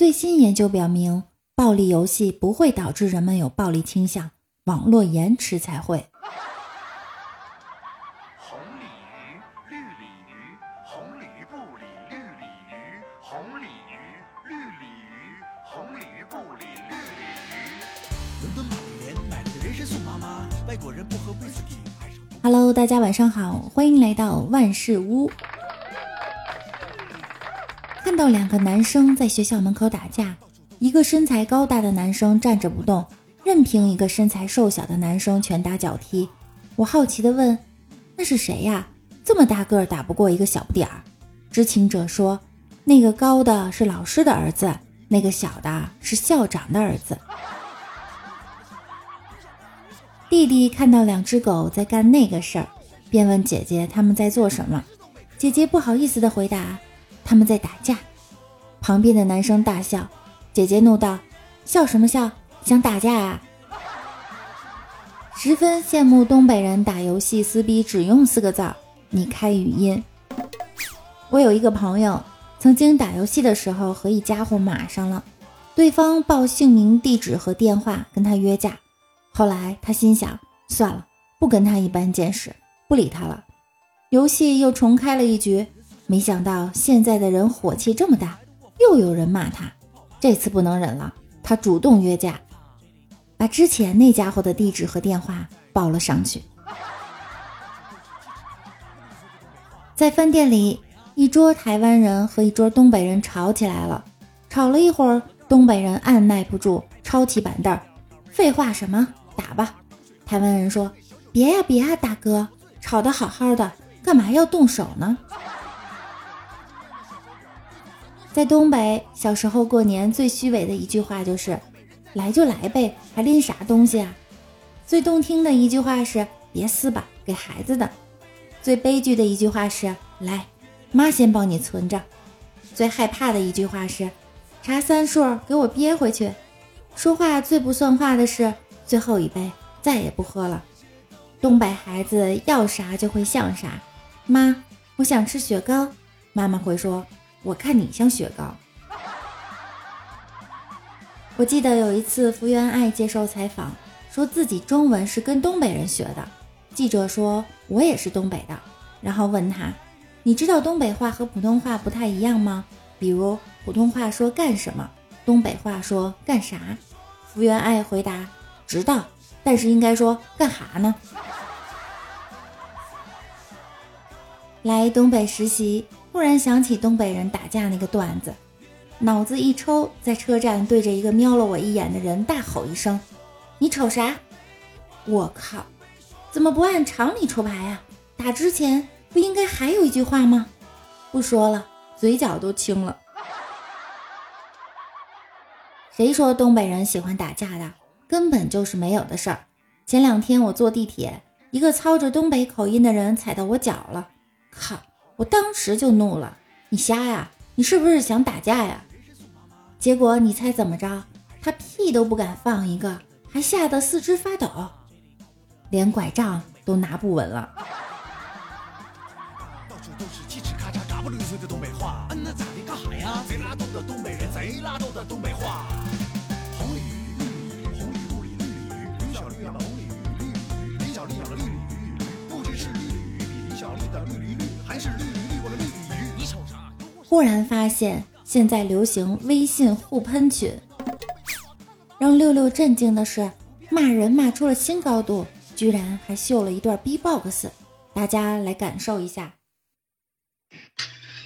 最新研究表明，暴力游戏不会导致人们有暴力倾向，网络延迟才会。红鲤鱼，绿鲤鱼，红鲤鱼不理绿鲤鱼，红鲤鱼，绿鲤鱼，红鲤鱼不理绿鲤鱼。伦敦玛丽莲买了个人参送妈妈，外国人不喝威士忌。Hello，大家晚上好，欢迎来到万事屋。看到两个男生在学校门口打架，一个身材高大的男生站着不动，任凭一个身材瘦小的男生拳打脚踢。我好奇地问：“那是谁呀？这么大个儿打不过一个小不点儿？”知情者说：“那个高的是老师的儿子，那个小的是校长的儿子。”弟弟看到两只狗在干那个事儿，便问姐姐他们在做什么。姐姐不好意思地回答。他们在打架，旁边的男生大笑，姐姐怒道：“笑什么笑？想打架啊？”十分羡慕东北人打游戏撕逼只用四个字儿：“你开语音。”我有一个朋友，曾经打游戏的时候和一家伙骂上了，对方报姓名、地址和电话跟他约架，后来他心想：算了，不跟他一般见识，不理他了。游戏又重开了一局。没想到现在的人火气这么大，又有人骂他。这次不能忍了，他主动约架，把之前那家伙的地址和电话报了上去。在饭店里，一桌台湾人和一桌东北人吵起来了。吵了一会儿，东北人按耐不住，抄起板凳：“废话什么？打吧！”台湾人说：“别呀别呀，大哥，吵得好好的，干嘛要动手呢？”在东北，小时候过年最虚伪的一句话就是“来就来呗，还拎啥东西啊？”最动听的一句话是“别撕吧，给孩子的”。最悲剧的一句话是“来，妈先帮你存着”。最害怕的一句话是“查三数，给我憋回去”。说话最不算话的是“最后一杯，再也不喝了”。东北孩子要啥就会像啥，妈，我想吃雪糕，妈妈会说。我看你像雪糕。我记得有一次，福原爱接受采访，说自己中文是跟东北人学的。记者说：“我也是东北的。”然后问他：“你知道东北话和普通话不太一样吗？比如普通话说干什么，东北话说干啥？”福原爱回答：“知道，但是应该说干哈呢？” 来东北实习。忽然想起东北人打架那个段子，脑子一抽，在车站对着一个瞄了我一眼的人大吼一声：“你瞅啥？”我靠，怎么不按常理出牌呀？打之前不应该还有一句话吗？不说了，嘴角都青了。谁说东北人喜欢打架的？根本就是没有的事儿。前两天我坐地铁，一个操着东北口音的人踩到我脚了，靠！我当时就怒了，你瞎呀？你是不是想打架呀？结果你猜怎么着？他屁都不敢放一个，还吓得四肢发抖，连拐杖都拿不稳了。到处都是嘁哧咔嚓嘎不溜碎的东北话，嗯，那咋的干哈呀？贼拉逗的东北人，贼拉逗的东北话。忽然发现现在流行微信互喷群，让六六震惊的是，骂人骂出了新高度，居然还秀了一段 B-box，大家来感受一下。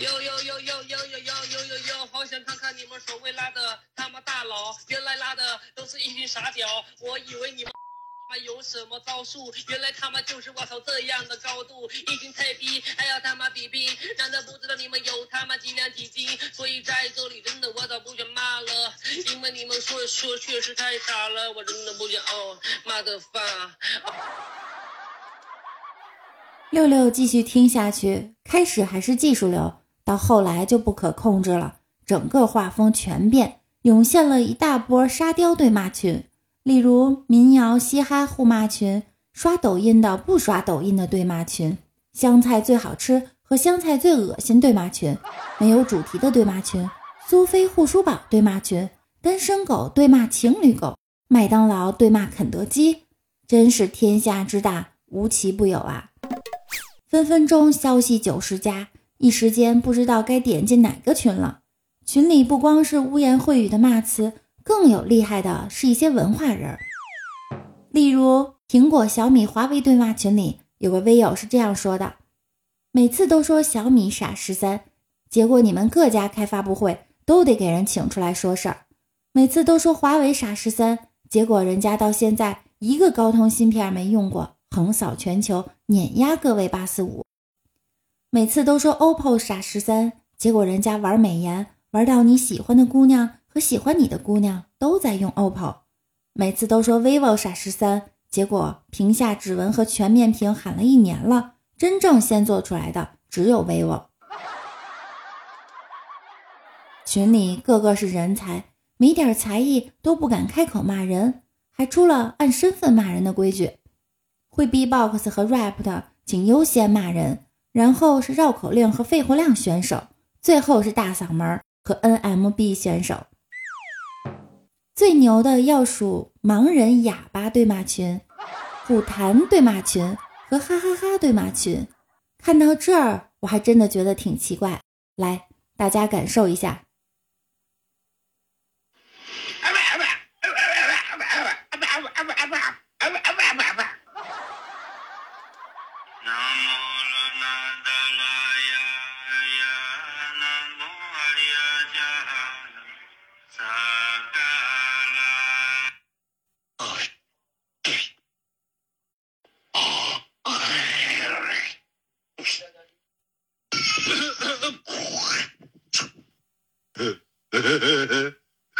哟哟哟哟哟哟哟哟哟哟！好想看看你们所谓拉的他妈大佬，原来拉的都是一群傻屌，我以为你们。还有什么招数？原来他妈就是我操这样的高度，已经太低，还要他妈比拼，难道不知道你们有他妈几两几斤。所以在这里真的我早不想骂了，因为你们说说确实太傻了，我真的不想哦，妈的发。六六继续听下去，开始还是技术流，到后来就不可控制了，整个画风全变，涌现了一大波沙雕对骂群。例如民谣嘻哈互骂群，刷抖音的不刷抖音的对骂群，香菜最好吃和香菜最恶心对骂群，没有主题的对骂群，苏菲护舒宝对骂群，单身狗对骂情侣狗，麦当劳对骂肯德基，真是天下之大，无奇不有啊！分分钟消息九十加，一时间不知道该点进哪个群了。群里不光是污言秽语的骂词，更有厉害的是一些文化人，例如苹果、小米、华为对骂群里有个微友是这样说的：每次都说小米傻十三，结果你们各家开发布会。都得给人请出来说事儿，每次都说华为傻十三，结果人家到现在一个高通芯片没用过，横扫全球，碾压各位八四五。每次都说 OPPO 傻十三，结果人家玩美颜，玩到你喜欢的姑娘喜欢你的姑娘都在用 OPPO。每次都说 vivo 傻十三，结果屏下指纹和全面屏喊了一年了，真正先做出来的只有 vivo。群里个个是人才，没点才艺都不敢开口骂人，还出了按身份骂人的规矩。会 B-box 和 rap 的，请优先骂人，然后是绕口令和肺活量选手，最后是大嗓门和 NMB 选手。最牛的要数盲人哑巴对骂群、虎谈对骂群和哈哈哈对骂群。看到这儿，我还真的觉得挺奇怪。来，大家感受一下。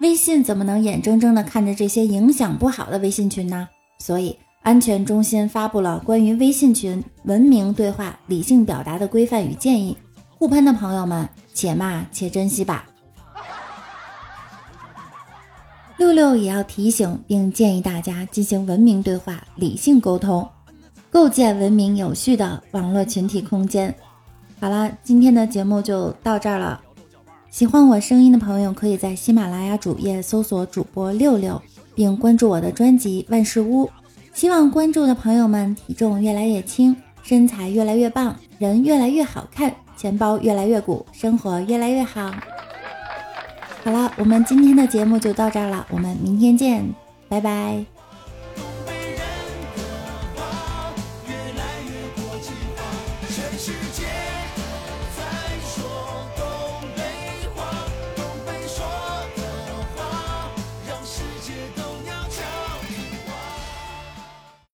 微信怎么能眼睁睁地看着这些影响不好的微信群呢？所以，安全中心发布了关于微信群文明对话、理性表达的规范与建议。互喷的朋友们，且骂且珍惜吧。六六也要提醒并建议大家进行文明对话、理性沟通，构建文明有序的网络群体空间。好了，今天的节目就到这儿了。喜欢我声音的朋友，可以在喜马拉雅主页搜索主播六六，并关注我的专辑《万事屋》。希望关注的朋友们体重越来越轻，身材越来越棒，人越来越好看，钱包越来越鼓，生活越来越好。好了，我们今天的节目就到这儿了，我们明天见，拜拜。世界。